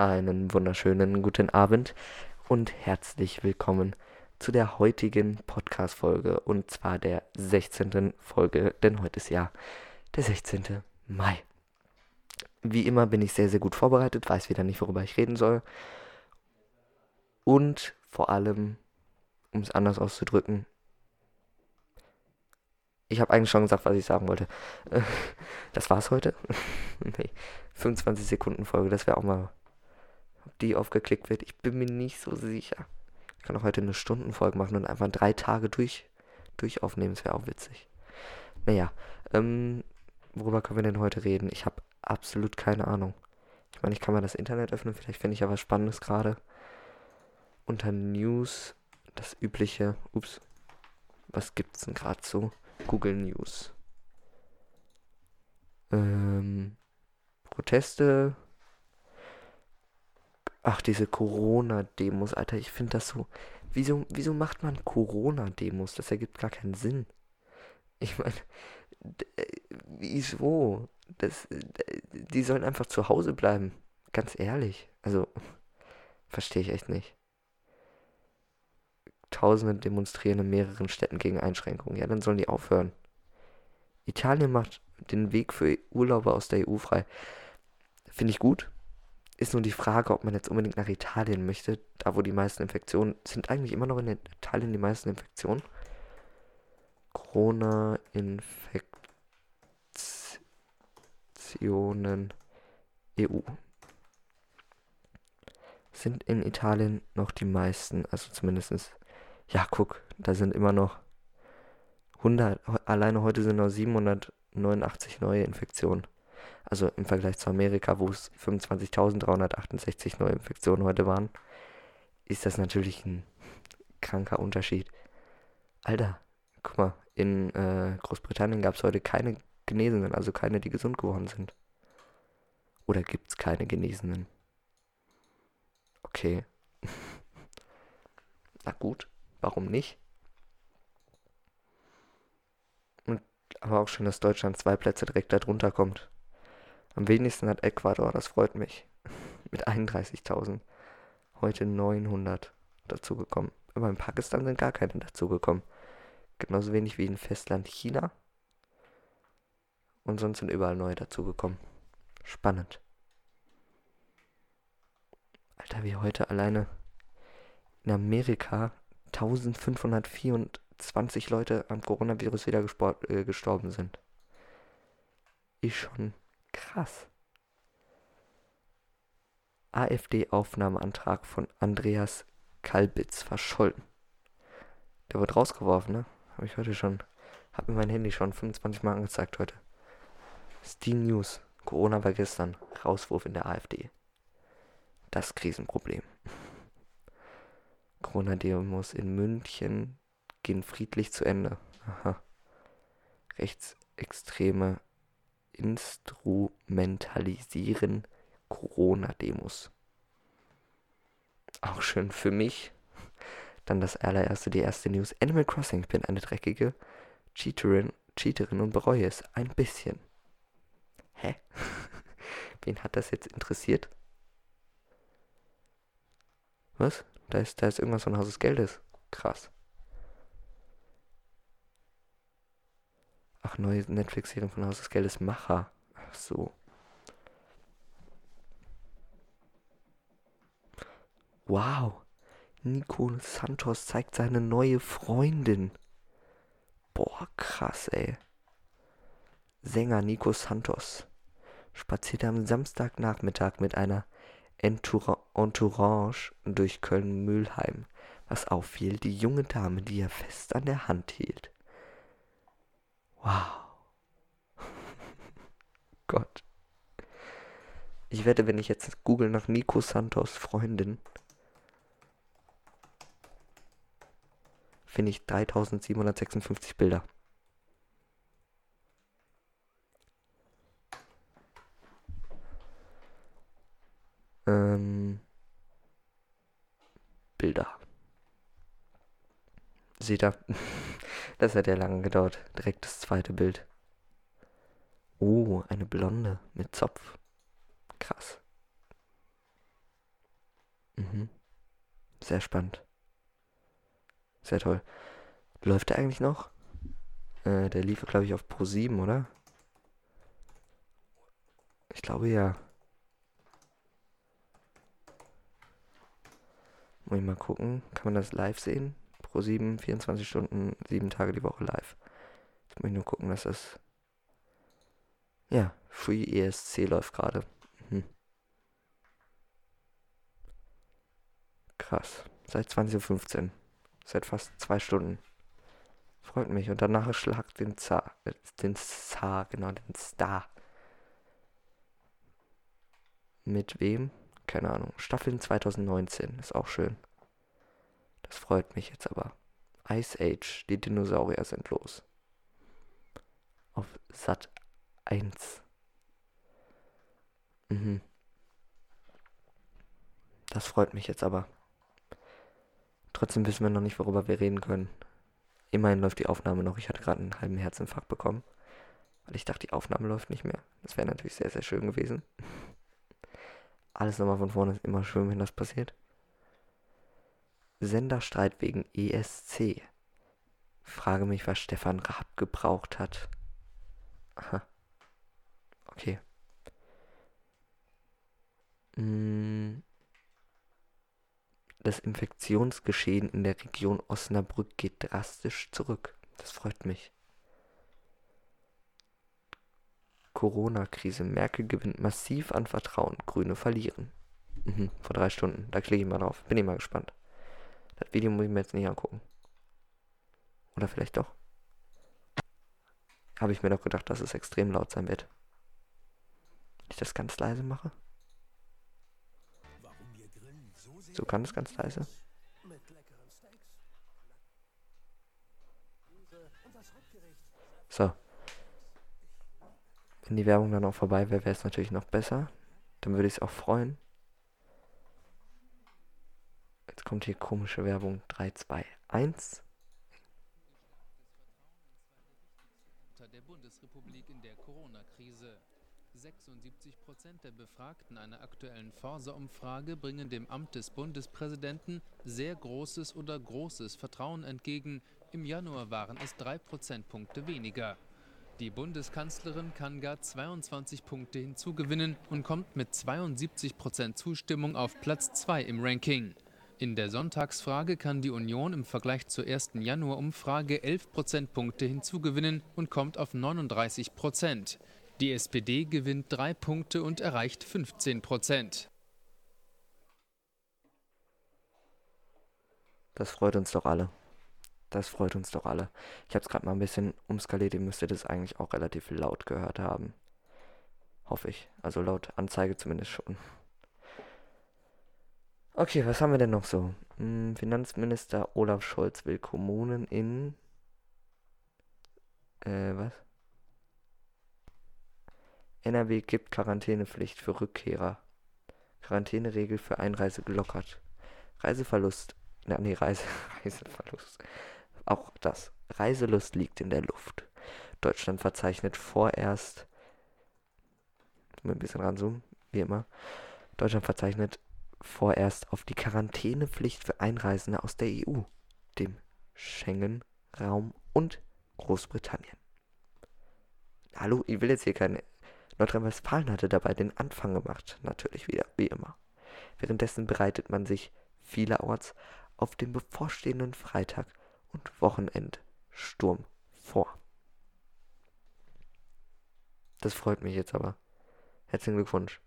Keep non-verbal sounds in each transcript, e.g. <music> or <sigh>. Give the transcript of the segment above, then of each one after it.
Einen wunderschönen guten Abend und herzlich willkommen zu der heutigen Podcast-Folge und zwar der 16. Folge, denn heute ist ja der 16. Mai. Wie immer bin ich sehr, sehr gut vorbereitet, weiß wieder nicht, worüber ich reden soll. Und vor allem, um es anders auszudrücken, ich habe eigentlich schon gesagt, was ich sagen wollte. <laughs> Das war's heute. <laughs> nee, 25 Sekunden Folge, das wäre auch mal die aufgeklickt wird. Ich bin mir nicht so sicher. Ich kann auch heute eine Stundenfolge machen und einfach drei Tage durch, durch aufnehmen. Das wäre auch witzig. Naja, ähm, worüber können wir denn heute reden? Ich habe absolut keine Ahnung. Ich meine, ich kann mal das Internet öffnen. Vielleicht finde ich ja was Spannendes gerade. Unter News, das übliche. Ups. Was gibt's denn gerade so? Google News. Ähm, Proteste, Ach, diese Corona-Demos, Alter, ich finde das so. Wieso, wieso macht man Corona-Demos? Das ergibt gar keinen Sinn. Ich meine, äh, wieso? Das, die sollen einfach zu Hause bleiben. Ganz ehrlich. Also, verstehe ich echt nicht. Tausende demonstrieren in mehreren Städten gegen Einschränkungen. Ja, dann sollen die aufhören. Italien macht den Weg für Urlauber aus der EU frei. Finde ich gut. Ist nur die Frage, ob man jetzt unbedingt nach Italien möchte, da wo die meisten Infektionen sind. Eigentlich immer noch in Italien die meisten Infektionen. Corona-Infektionen EU. Sind in Italien noch die meisten, also zumindest. Ja, guck, da sind immer noch 100, alleine heute sind noch 789 neue Infektionen. Also im Vergleich zu Amerika, wo es 25.368 neue Infektionen heute waren, ist das natürlich ein kranker Unterschied. Alter, guck mal, in äh, Großbritannien gab es heute keine Genesenen, also keine, die gesund geworden sind. Oder gibt es keine Genesenen? Okay. <laughs> Na gut, warum nicht? Und aber auch schön, dass Deutschland zwei Plätze direkt darunter kommt. Am wenigsten hat Ecuador, das freut mich. <laughs> Mit 31.000. Heute 900 dazugekommen. Aber in Pakistan sind gar keine dazugekommen. Genauso wenig wie in Festland China. Und sonst sind überall neue dazugekommen. Spannend. Alter, wie heute alleine in Amerika 1524 Leute am Coronavirus wieder äh, gestorben sind. Ist schon Krass. AfD-Aufnahmeantrag von Andreas Kalbitz verschollen. Der wird rausgeworfen, ne? Habe ich heute schon. Hab mir mein Handy schon 25 Mal angezeigt heute. Steam News. Corona war gestern. Rauswurf in der AfD. Das Krisenproblem. Corona-Demos in München gehen friedlich zu Ende. Aha. Rechtsextreme Instrumentalisieren Corona-Demos. Auch schön für mich. Dann das allererste, die erste News. Animal Crossing. Ich bin eine dreckige Cheaterin, Cheaterin und bereue es ein bisschen. Hä? <laughs> Wen hat das jetzt interessiert? Was? Da ist, da ist irgendwas von Haus des Geldes. Krass. Ach, neue Netflix-Serie von Haus des Geldes Macher. Ach so. Wow. Nico Santos zeigt seine neue Freundin. Boah, krass, ey. Sänger Nico Santos spazierte am Samstagnachmittag mit einer Entourage durch Köln-Mülheim. Was auffiel, die junge Dame, die er fest an der Hand hielt. Wow. <laughs> Gott. Ich wette, wenn ich jetzt google nach Nico Santos Freundin, finde ich 3756 Bilder. Ähm, Bilder. Seht ihr? <laughs> Das hat ja lange gedauert. Direkt das zweite Bild. Oh, eine Blonde mit Zopf. Krass. Mhm. Sehr spannend. Sehr toll. Läuft der eigentlich noch? Äh, der lief, glaube ich, auf Pro 7, oder? Ich glaube ja. Muss ich mal gucken. Kann man das live sehen? Pro 7, 24 Stunden, 7 Tage die Woche live. Jetzt muss ich nur gucken, dass das. Ja, Free ESC läuft gerade. Mhm. Krass. Seit 20.15 Uhr. Seit fast zwei Stunden. Freut mich. Und danach schlag den Zar. Äh, den Zar, genau, den Star. Mit wem? Keine Ahnung. Staffeln 2019. Ist auch schön. Das freut mich jetzt aber. Ice Age. Die Dinosaurier sind los. Auf Sat 1. Mhm. Das freut mich jetzt aber. Trotzdem wissen wir noch nicht, worüber wir reden können. Immerhin läuft die Aufnahme noch. Ich hatte gerade einen halben Herzinfarkt bekommen. Weil ich dachte, die Aufnahme läuft nicht mehr. Das wäre natürlich sehr, sehr schön gewesen. <laughs> Alles nochmal von vorne ist immer schön, wenn das passiert. Senderstreit wegen ESC. Frage mich, was Stefan Raab gebraucht hat. Aha. Okay. Hm. Das Infektionsgeschehen in der Region Osnabrück geht drastisch zurück. Das freut mich. Corona-Krise. Merkel gewinnt massiv an Vertrauen. Grüne verlieren. Mhm, vor drei Stunden. Da klicke ich mal drauf. Bin ich mal gespannt. Das Video muss ich mir jetzt nicht angucken. Oder vielleicht doch. Habe ich mir doch gedacht, dass es extrem laut sein wird. Ich das ganz leise mache. So ganz, ganz leise. So. Wenn die Werbung dann auch vorbei wäre, wäre es natürlich noch besser. Dann würde ich es auch freuen. Jetzt kommt hier komische Werbung 3, 2, 1. der Bundesrepublik in der Corona-Krise. 76 Prozent der Befragten einer aktuellen Forsa-Umfrage bringen dem Amt des Bundespräsidenten sehr großes oder großes Vertrauen entgegen. Im Januar waren es drei Prozentpunkte weniger. Die Bundeskanzlerin kann gar 22 Punkte hinzugewinnen und kommt mit 72 Prozent Zustimmung auf Platz 2 im Ranking. In der Sonntagsfrage kann die Union im Vergleich zur ersten Januar-Umfrage 11 Prozentpunkte hinzugewinnen und kommt auf 39 Prozent. Die SPD gewinnt drei Punkte und erreicht 15 Prozent. Das freut uns doch alle. Das freut uns doch alle. Ich habe es gerade mal ein bisschen umskaliert. Ihr müsstet es eigentlich auch relativ laut gehört haben. Hoffe ich. Also laut Anzeige zumindest schon. Okay, was haben wir denn noch so? Hm, Finanzminister Olaf Scholz will Kommunen in. Äh, was? NRW gibt Quarantänepflicht für Rückkehrer. Quarantäneregel für Einreise gelockert. Reiseverlust. Na, nee, Reise, <laughs> Reiseverlust. Auch das. Reiselust liegt in der Luft. Deutschland verzeichnet vorerst. Mal ein bisschen ranzoomen, wie immer. Deutschland verzeichnet vorerst auf die Quarantänepflicht für Einreisende aus der EU, dem Schengen-Raum und Großbritannien. Hallo, ich will jetzt hier keine Nordrhein-Westfalen hatte dabei den Anfang gemacht, natürlich wieder, wie immer. Währenddessen bereitet man sich vielerorts auf den bevorstehenden Freitag und Wochenendsturm vor. Das freut mich jetzt aber. Herzlichen Glückwunsch.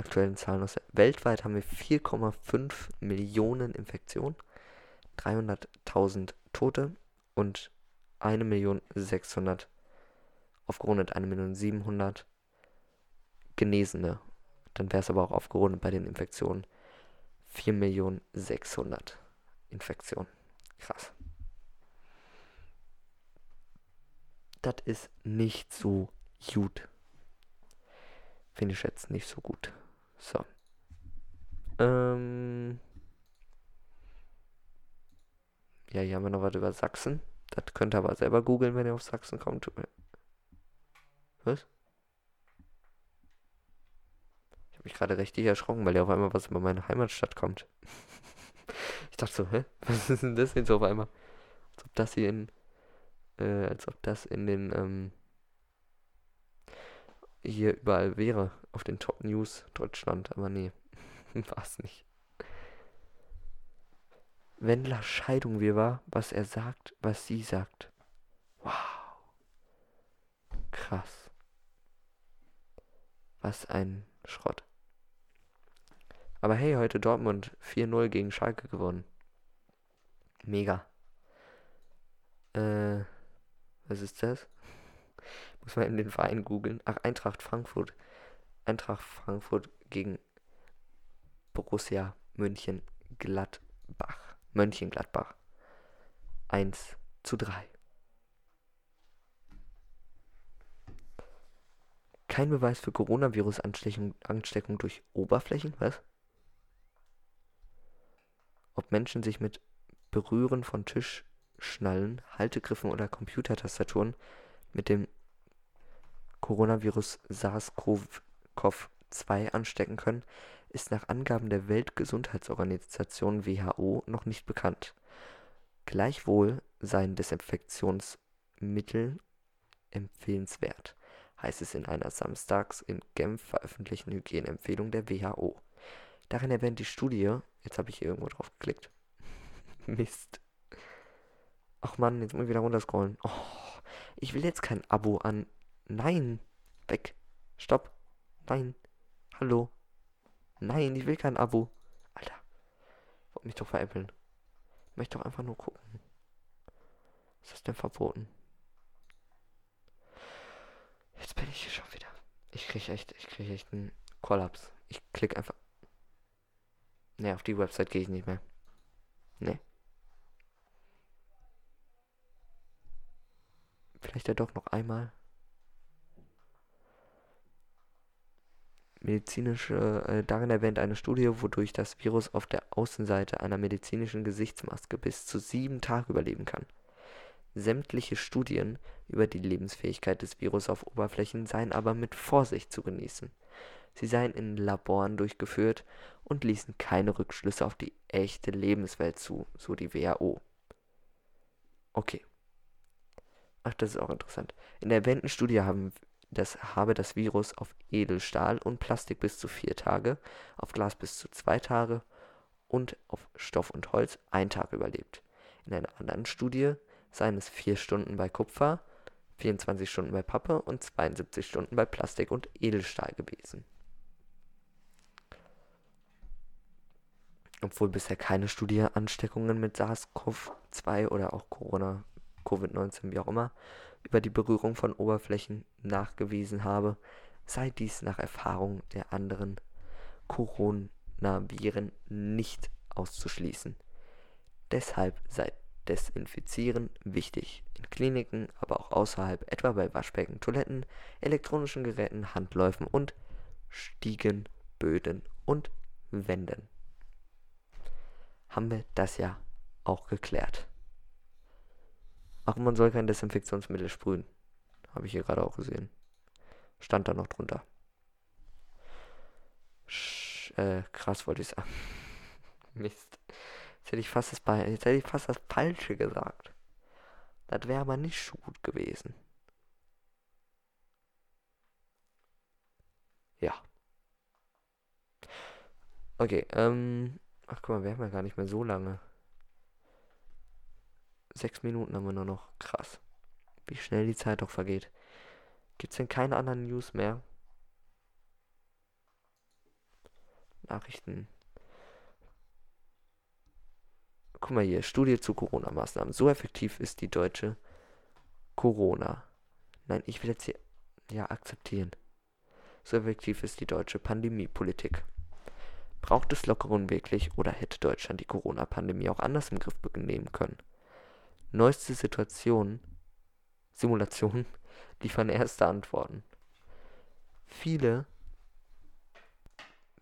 Aktuellen Zahlen aus Weltweit haben wir 4,5 Millionen Infektionen, 300.000 Tote und 1.600.000 aufgerundet 1.700.000 Genesene. Dann wäre es aber auch aufgerundet bei den Infektionen 4.600.000 Infektionen. Krass. Das ist nicht so gut. Finde ich jetzt nicht so gut. So. Ähm. Ja, hier haben wir noch was über Sachsen. Das könnt ihr aber selber googeln, wenn ihr auf Sachsen kommt. Was? Ich habe mich gerade richtig erschrocken, weil ja auf einmal was über meine Heimatstadt kommt. <laughs> ich dachte so, hä? <laughs> Was ist denn das jetzt auf einmal? Als ob das hier in, äh, als ob das in den, ähm, hier überall wäre, auf den Top News Deutschland, aber nee, <laughs> war es nicht. Wendler Scheidung wir war, was er sagt, was sie sagt. Wow. Krass. Was ein Schrott. Aber hey, heute Dortmund 4-0 gegen Schalke gewonnen. Mega. Äh, was ist das? Muss man in den Verein googeln. Ach, Eintracht Frankfurt. Eintracht Frankfurt gegen Borussia München Gladbach. Mönchengladbach. 1 zu 3. Kein Beweis für Coronavirus-Ansteckung Ansteckung durch Oberflächen? Was? Ob Menschen sich mit Berühren von Tischschnallen, Haltegriffen oder Computertastaturen mit dem Coronavirus SARS-CoV-2 anstecken können, ist nach Angaben der Weltgesundheitsorganisation WHO noch nicht bekannt. Gleichwohl seien Desinfektionsmittel empfehlenswert heißt es in einer samstags in Genf veröffentlichten Hygieneempfehlung der WHO. Darin erwähnt die Studie, jetzt habe ich hier irgendwo drauf geklickt. <laughs> Mist. Ach man, jetzt muss ich wieder runterscrollen. Oh, ich will jetzt kein Abo an. Nein. Weg. Stopp. Nein. Hallo. Nein, ich will kein Abo. Alter. Wollt mich doch veräppeln. Ich möchte doch einfach nur gucken. Was ist denn verboten? Jetzt bin ich hier schon wieder. Ich kriege echt, ich kriege echt einen Kollaps. Ich klicke einfach. Ne, auf die Website gehe ich nicht mehr. Ne. Vielleicht ja doch noch einmal. Medizinische, äh, darin erwähnt eine Studie, wodurch das Virus auf der Außenseite einer medizinischen Gesichtsmaske bis zu sieben Tage überleben kann. Sämtliche Studien über die Lebensfähigkeit des Virus auf Oberflächen seien aber mit Vorsicht zu genießen. Sie seien in Laboren durchgeführt und ließen keine Rückschlüsse auf die echte Lebenswelt zu, so die WHO. Okay. Ach, das ist auch interessant. In der erwähnten Studie haben das, habe das Virus auf Edelstahl und Plastik bis zu vier Tage, auf Glas bis zu zwei Tage und auf Stoff und Holz ein Tag überlebt. In einer anderen Studie seien es 4 Stunden bei Kupfer, 24 Stunden bei Pappe und 72 Stunden bei Plastik und Edelstahl gewesen. Obwohl bisher keine Studie Ansteckungen mit SARS-CoV-2 oder auch Corona, Covid-19, wie auch immer, über die Berührung von Oberflächen nachgewiesen habe, sei dies nach Erfahrung der anderen Coronaviren nicht auszuschließen. Deshalb sei Desinfizieren wichtig. In Kliniken, aber auch außerhalb, etwa bei Waschbecken, Toiletten, elektronischen Geräten, Handläufen und Stiegen, Böden und Wänden. Haben wir das ja auch geklärt. Ach, man soll kein Desinfektionsmittel sprühen. Habe ich hier gerade auch gesehen. Stand da noch drunter. Sch äh, krass wollte ich sagen. <laughs> Mist. Jetzt hätte ich fast das, jetzt hätte ich fast das Falsche gesagt. Das wäre aber nicht gut gewesen. Ja. Okay, ähm. Ach guck mal, wir haben ja gar nicht mehr so lange. Sechs Minuten haben wir nur noch. Krass. Wie schnell die Zeit doch vergeht. Gibt's denn keine anderen News mehr? Nachrichten. Guck mal hier, Studie zu Corona-Maßnahmen. So effektiv ist die deutsche Corona. Nein, ich will jetzt hier ja akzeptieren. So effektiv ist die deutsche Pandemiepolitik. Braucht es Lockerungen wirklich oder hätte Deutschland die Corona-Pandemie auch anders im Griff nehmen können? Neueste Situationen, Simulationen <laughs> liefern erste Antworten. Viele,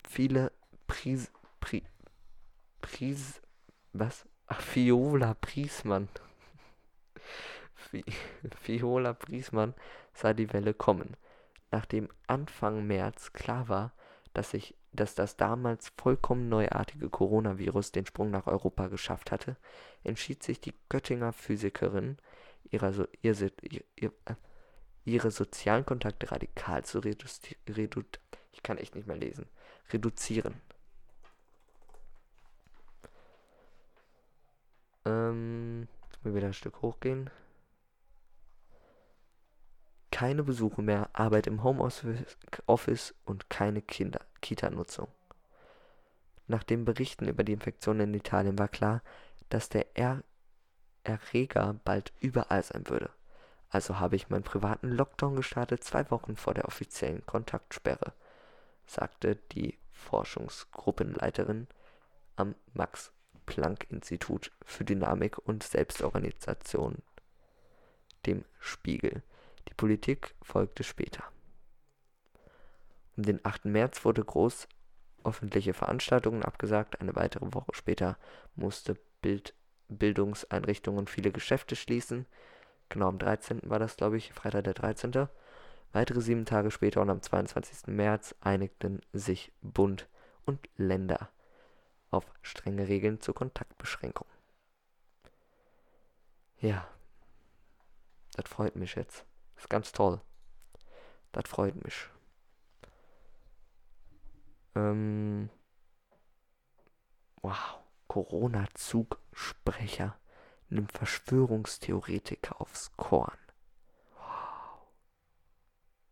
viele Pris, Pri, Pris, was? Ach, Viola Priesmann. <laughs> Viola Priesmann sah die Welle kommen. Nachdem Anfang März klar war, dass sich, dass das damals vollkommen neuartige Coronavirus den Sprung nach Europa geschafft hatte, entschied sich die Göttinger Physikerin, ihrer so, ihr, ihr, ihr, äh, ihre sozialen Kontakte radikal zu reduzieren. Ich kann echt nicht mehr lesen. Reduzieren. Ähm, jetzt wir wieder ein Stück hochgehen. Keine Besuche mehr, Arbeit im Homeoffice und keine Kinder Kita-Nutzung. Nach den Berichten über die Infektion in Italien war klar, dass der er Erreger bald überall sein würde. Also habe ich meinen privaten Lockdown gestartet, zwei Wochen vor der offiziellen Kontaktsperre, sagte die Forschungsgruppenleiterin am Max-Planck-Institut für Dynamik und Selbstorganisation, dem Spiegel. Politik folgte später. Um den 8. März wurde groß öffentliche Veranstaltungen abgesagt. Eine weitere Woche später musste Bild Bildungseinrichtungen viele Geschäfte schließen. Genau am 13. war das, glaube ich, Freitag der 13. Weitere sieben Tage später und am 22. März einigten sich Bund und Länder auf strenge Regeln zur Kontaktbeschränkung. Ja, das freut mich jetzt. Das ist ganz toll. Das freut mich. Ähm, wow. Corona-Zugsprecher nimmt Verschwörungstheoretiker aufs Korn. Wow.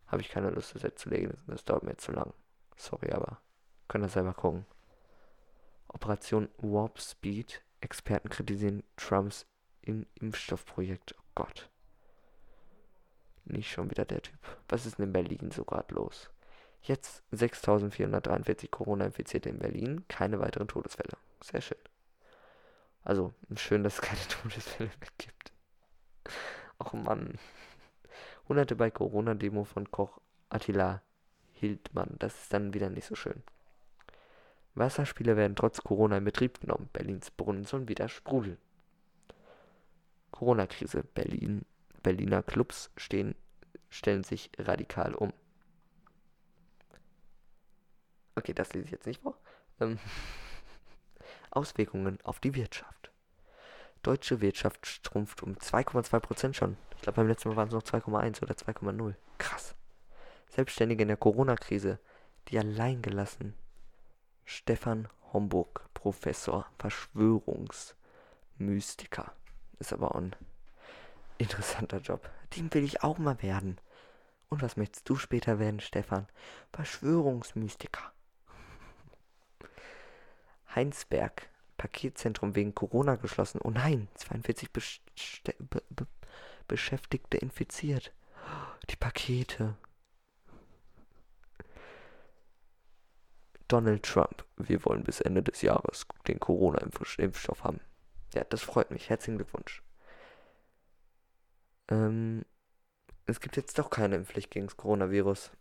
Habe ich keine Lust, das jetzt zu legen. Das dauert mir zu lang. Sorry, aber könnt ihr selber gucken. Operation Warp Speed. Experten kritisieren Trumps Impfstoffprojekt. Oh Gott. Nicht schon wieder der Typ. Was ist denn in Berlin so gerade los? Jetzt 6443 Corona-Infizierte in Berlin, keine weiteren Todesfälle. Sehr schön. Also, schön, dass es keine <laughs> Todesfälle mehr gibt. Och Mann. Hunderte bei Corona-Demo von Koch Attila Hildmann. Das ist dann wieder nicht so schön. Wasserspiele werden trotz Corona in Betrieb genommen. Berlins Brunnen sollen wieder sprudeln. Corona-Krise. Berlin. Berliner Clubs stehen, stellen sich radikal um. Okay, das lese ich jetzt nicht vor. Ähm, <laughs> Auswirkungen auf die Wirtschaft. Deutsche Wirtschaft schrumpft um 2,2% schon. Ich glaube, beim letzten Mal waren es noch 2,1 oder 2,0. Krass. Selbstständige in der Corona-Krise, die allein gelassen. Stefan Homburg, Professor, Verschwörungsmystiker. Ist aber ein interessanter Job. Dem will ich auch mal werden. Und was möchtest du später werden, Stefan? Verschwörungsmystiker. <laughs> Heinsberg. Paketzentrum wegen Corona geschlossen. Oh nein, 42 Best Be Be Beschäftigte infiziert. Die Pakete. Donald Trump. Wir wollen bis Ende des Jahres den Corona-Impfstoff haben. Ja, das freut mich. Herzlichen Glückwunsch. Ähm, es gibt jetzt doch keine Impfpflicht gegen das Coronavirus.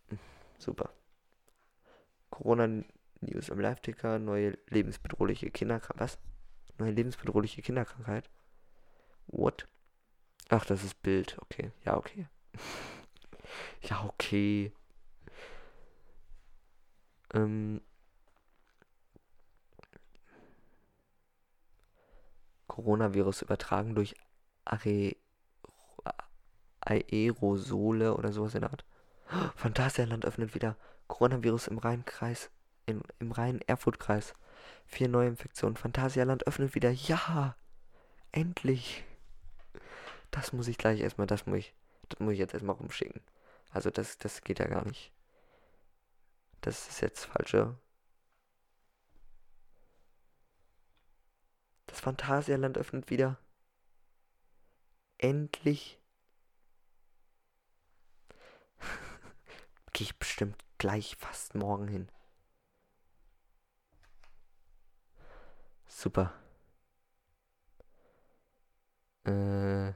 Super. Corona News im Live-Ticker, neue lebensbedrohliche Kinderkrankheit. Was? Neue lebensbedrohliche Kinderkrankheit? What? Ach, das ist Bild. Okay. Ja, okay. <laughs> ja, okay. Ähm. Coronavirus übertragen durch Are Aerosole oder sowas in der Art. Phantasialand öffnet wieder. Coronavirus im Rheinkreis in, im Rhein-Erfurt-Kreis. Vier neue Infektionen. Phantasialand öffnet wieder. Ja! Endlich! Das muss ich gleich erstmal, das muss ich, das muss ich jetzt erstmal rumschicken. Also das, das geht ja gar nicht. Das ist jetzt falsche. Das Phantasialand öffnet wieder. Endlich. Gehe ich bestimmt gleich fast morgen hin. Super. Äh,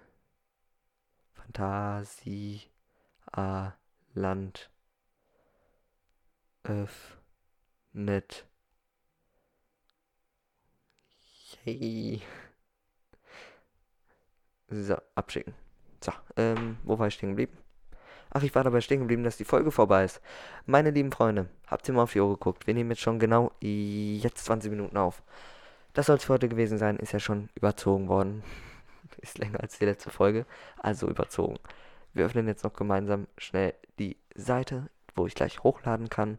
Fantasie A Land öffnet. Yay. So, abschicken. So, ähm, wo war ich stehen geblieben? Ach, ich war dabei stehen geblieben, dass die Folge vorbei ist. Meine lieben Freunde, habt ihr mal auf die Uhr geguckt? Wir nehmen jetzt schon genau jetzt 20 Minuten auf. Das soll es für heute gewesen sein, ist ja schon überzogen worden. <laughs> ist länger als die letzte Folge, also überzogen. Wir öffnen jetzt noch gemeinsam schnell die Seite, wo ich gleich hochladen kann.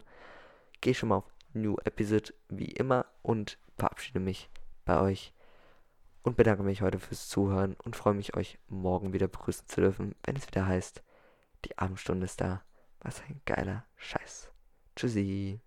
Gehe schon mal auf New Episode wie immer und verabschiede mich bei euch und bedanke mich heute fürs Zuhören und freue mich, euch morgen wieder begrüßen zu dürfen, wenn es wieder heißt, die Abendstunde ist da. Was ein geiler Scheiß. Tschüssi.